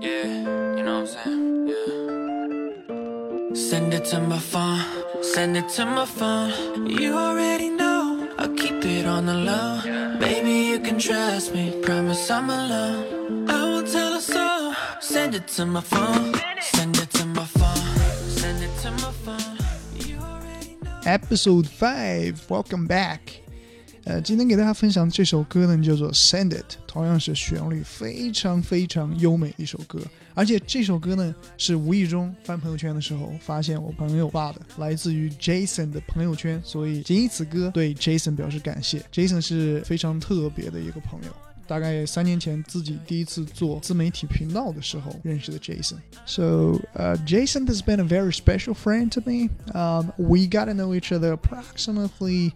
Yeah, you know what I'm saying? Yeah. Send it to my phone, send it to my phone. You already know, I'll keep it on the low. Baby, you can trust me, promise I'm alone. I won't tell a soul. Send it to my phone, send it to my phone, send it to my phone. You already know. Episode Five, welcome back。呃，今天给大家分享这首歌呢，叫做《Send It》， 同样是旋律非常非常优美的一首歌。而且这首歌呢，是无意中翻朋友圈的时候发现我朋友发的，来自于 Jason 的朋友圈，所以仅以此歌对 Jason 表示感谢。Jason 是非常特别的一个朋友。大概三年前自己第一次做自媒体频道的时候认识的 Jason。So, uh, Jason has been a very special friend to me. Um, we got to know each other approximately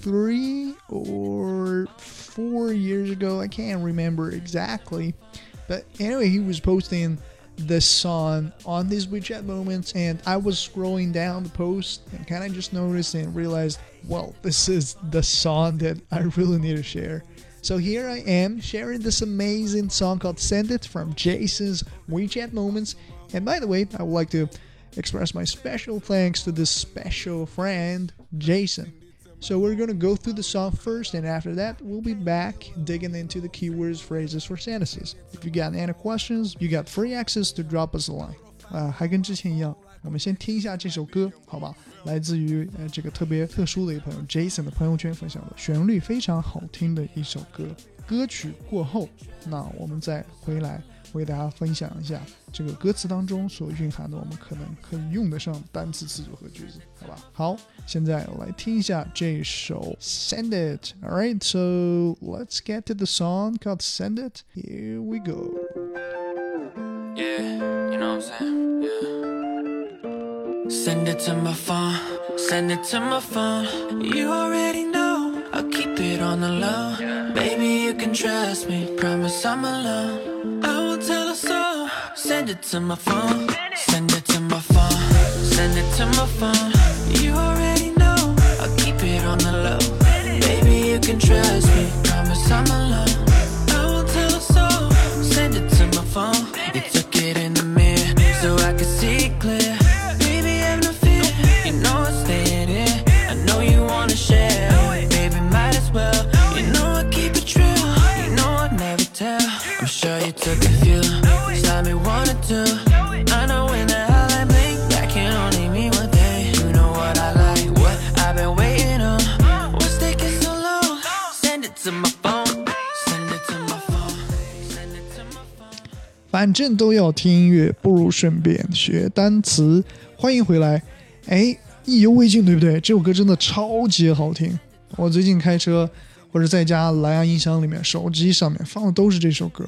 three or four years ago. I can't remember exactly. But anyway, he was posting this song on these WeChat moments, and I was scrolling down the post and kind of just noticed and realized, well, this is the song that I really need to share. So here I am sharing this amazing song called Send It from Jason's WeChat Moments. And by the way, I would like to express my special thanks to this special friend, Jason. So we're going to go through the song first, and after that, we'll be back digging into the keywords, phrases, or sentences. If you got any questions, you got free access to drop us a line. 啊，还跟之前一样，我们先听一下这首歌，好吧？来自于呃这个特别特殊的一个朋友 Jason 的朋友圈分享的，旋律非常好听的一首歌。歌曲过后，那我们再回来 为大家分享一下这个歌词当中所蕴含的我们可能可以用得上单词、词组和句子，好吧？好，现在来听一下这首 Send It。Alright, so let's get to the song called Send It. Here we go. Yeah, you know what I'm saying? Yeah. Send it to my phone, send it to my phone. You already know, I'll keep it on the low. Baby, you can trust me, promise I'm alone. I Send it to my phone, send it to my phone, send it to my phone. You already know, I'll keep it on the low. Baby, you can trust me, promise I'm alone. 反正都要听音乐，不如顺便学单词。欢迎回来，哎，意犹未尽，对不对？这首歌真的超级好听。我最近开车或者在家蓝牙音箱里面、手机上面放的都是这首歌，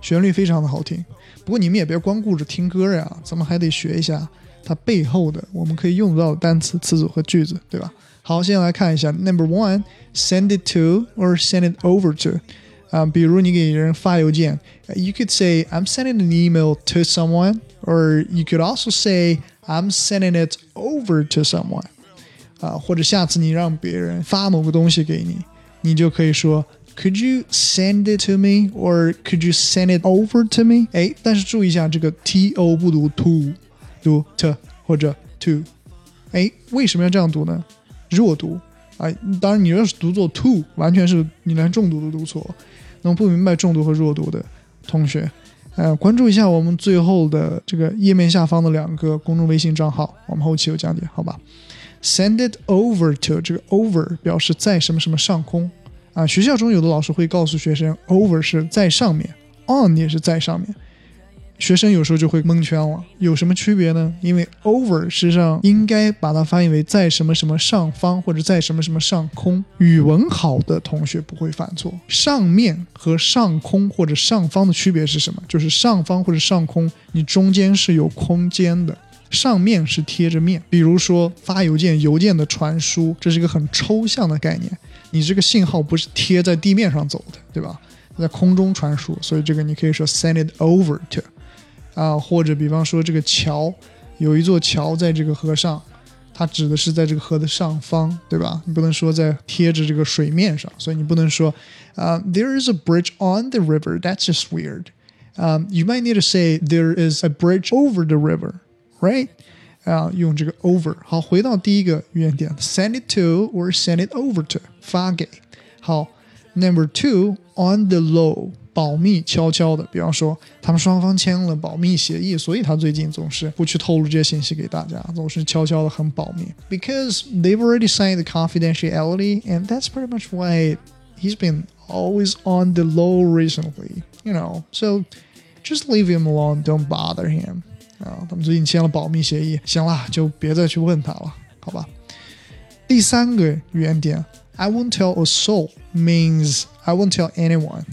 旋律非常的好听。不过你们也别光顾着听歌呀，咱们还得学一下它背后的我们可以用到的单词、词组和句子，对吧？好，现在来看一下，Number one，send it to or send it over to。啊，比如你给人发邮件，you could say I'm sending an email to someone, or you could also say I'm sending it over to someone。啊，或者下次你让别人发某个东西给你，你就可以说 Could you send it to me, or could you send it over to me？哎，但是注意一下，这个 t o 不读 to，读 t 或者 to。哎，为什么要这样读呢？弱读啊！当然，你要是读作 to，完全是你连重读都读错。 能不明白重读和弱读的同学，呃，关注一下我们最后的这个页面下方的两个公众微信账号，我们后期有讲解，好吧？Send it over to 这个 over 表示在什么什么上空啊。学校中有的老师会告诉学生，over 是在上面，on 也是在上面。学生有时候就会蒙圈了，有什么区别呢？因为 over 实际上应该把它翻译为在什么什么上方或者在什么什么上空。语文好的同学不会犯错。上面和上空或者上方的区别是什么？就是上方或者上空，你中间是有空间的。上面是贴着面，比如说发邮件，邮件的传输，这是一个很抽象的概念。你这个信号不是贴在地面上走的，对吧？在空中传输，所以这个你可以说 send it over to。啊，或者比方说这个桥，有一座桥在这个河上， 它指的是在这个河的上方，对吧？你不能说在贴着这个水面上，所以你不能说啊、t h e r e is a bridge on the river. That's just weird. Um, you might need to say there is a bridge over the river, right? 啊、用这个 over。好，回到第一个语言点，send it to or send it over to，发给。好，number two on the low， 保密，悄悄的。比方说，他们双方签了保密协议，所以他最近总是不去透露这些信息给大家，总是悄悄的很保密。Because they've already signed the confidentiality, and that's pretty much why he's been always on the low recently. You know, so just leave him alone. Don't bother him. 啊，他们最近签了保密协议，行了，就别再去问他了，好吧？第三个语言点，I won't tell a soul means I won't tell anyone.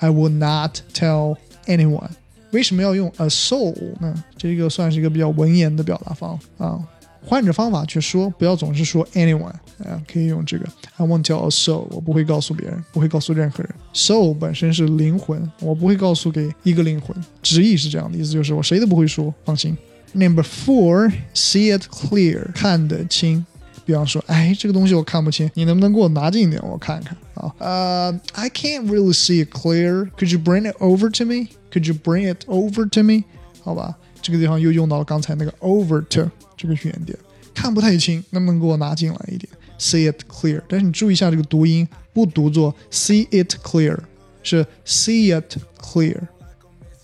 I will not tell anyone. 为什么要用 a soul 呢？这个算是一个比较文言的表达方啊。换着方法去说，不要总是说 anyone 啊，可以用这个 I won't tell a soul，我不会告诉别人，不会告诉任何人。soul 本身是灵魂，我不会告诉给一个灵魂，直译是这样的意思，就是我谁都不会说，放心。Number four, see it clear，看得清。比方说，哎，这个东西我看不清，你能不能给我拿近一点，我看看啊？呃、i can't really see it clear. Could you bring it over to me? Could you bring it over to me? 好吧，这个地方又用到了刚才那个 over to 这个语言点，看不太清，能不能给我拿进来一点？See it clear，但是你注意一下这个读音，不读作 see it clear，是 see it clear。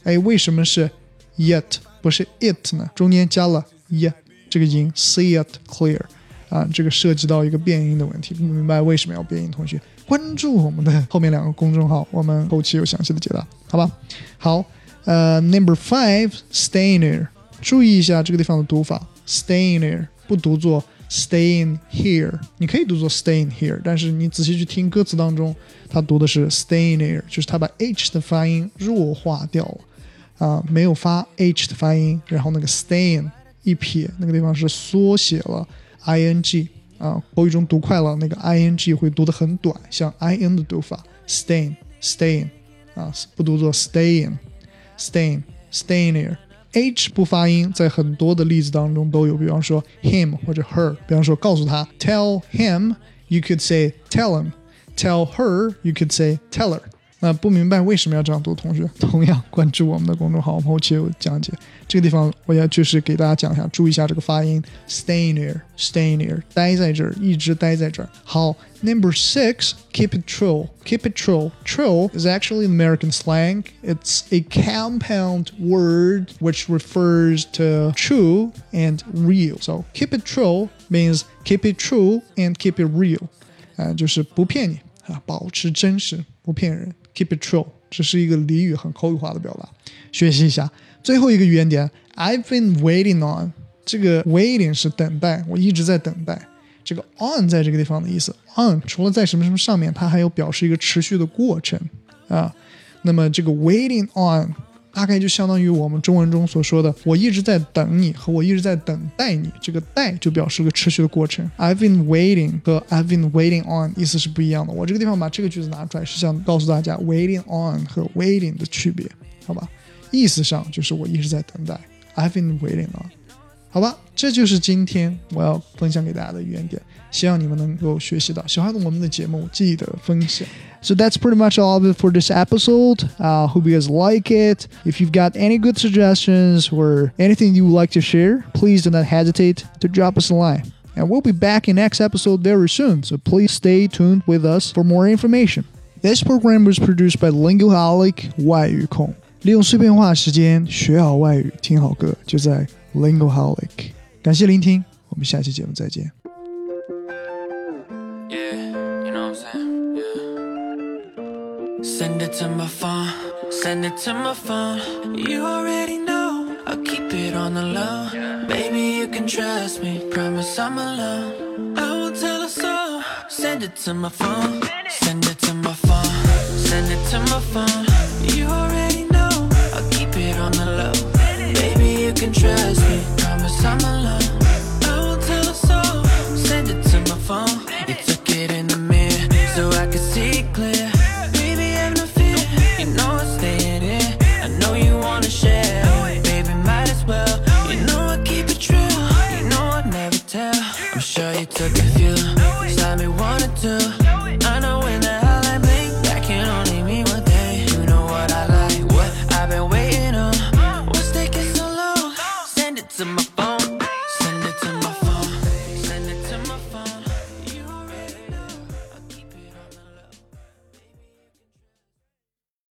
哎，为什么是 yet 不是 it 呢？中间加了 y 这个音，see it clear。 啊，这个涉及到一个变音的问题，不明白为什么要变音？同学关注我们的 后面两个公众号，我们后期有详细的解答，好吧？好，呃，Number Five，stay near，注意一下这个地方的读法，stay near 不读作 stain here，你可以读作 stain here，但是你仔细去听歌词当中，它读的是 stay near，就是它把 h 的发音弱化掉了，啊，没有发 h 的发音，然后那个 stain 一撇，那个地方是缩写了。I n g 啊，口语中读快了，那个 i n g 会读得很短，像 i n 的读法，staying staying 啊，不读作 staying，staying，staying here。h 不发音，在很多的例子当中都有，比方说 him 或者 her，比方说告诉他 tell him，you could say tell him，tell her，you could say tell her。那不明白为什么要这样做，同学同样关注我们的公众号，我们后期有讲解。这个地方我要就是给大家讲一下，注意一下这个发音，stay near，stay near，待在这儿，一直待在这儿。好，Number six，keep it trill，keep it trill。Trill is actually American slang. It's a compound word which refers to true and real. So keep it trill means keep it true and keep it real，啊、呃，就是不骗你啊，保持真实，不骗人。Uh, Keep it true，这是一个俚语，很口语化的表达，学习一下。最后一个语言点，I've been waiting on，这个 waiting 是等待，我一直在等待。这个 on 在这个地方的意思，on 除了在什么什么上面，它还有表示一个持续的过程啊。那么这个 waiting on 大概就相当于我们中文中所说的“我一直在等你”和“我一直在等待你”，这个“待”就表示个持续的过程。I've been waiting 和 I've been waiting on 意思是不一样的。我这个地方把这个句子拿出来，是想告诉大家 waiting on 和 waiting 的区别，好吧？意思上就是我一直在等待。I've been waiting on，好吧？这就是今天我要分享给大家的语言点，希望你们能够学习到。喜欢我们的节目，记得分享。So that's pretty much all of it for this episode. I uh, hope you guys like it. If you've got any good suggestions or anything you would like to share, please do not hesitate to drop us a line. And we'll be back in next episode very soon, so please stay tuned with us for more information. This program was produced by Lingoholic 外语控，利用碎片化时间学好外语，听好歌就在 Lingoholic。感谢聆听，我们下期节目再见。 It to my phone, send it to my phone. You already know, I'll keep it on the low. Baby, you can trust me, promise I'm alone. I won't tell a soul. Send it to my phone, send it to my phone, send it to my phone. You already know, I'll keep it on the low. Baby, you can trust me, promise I'm alone.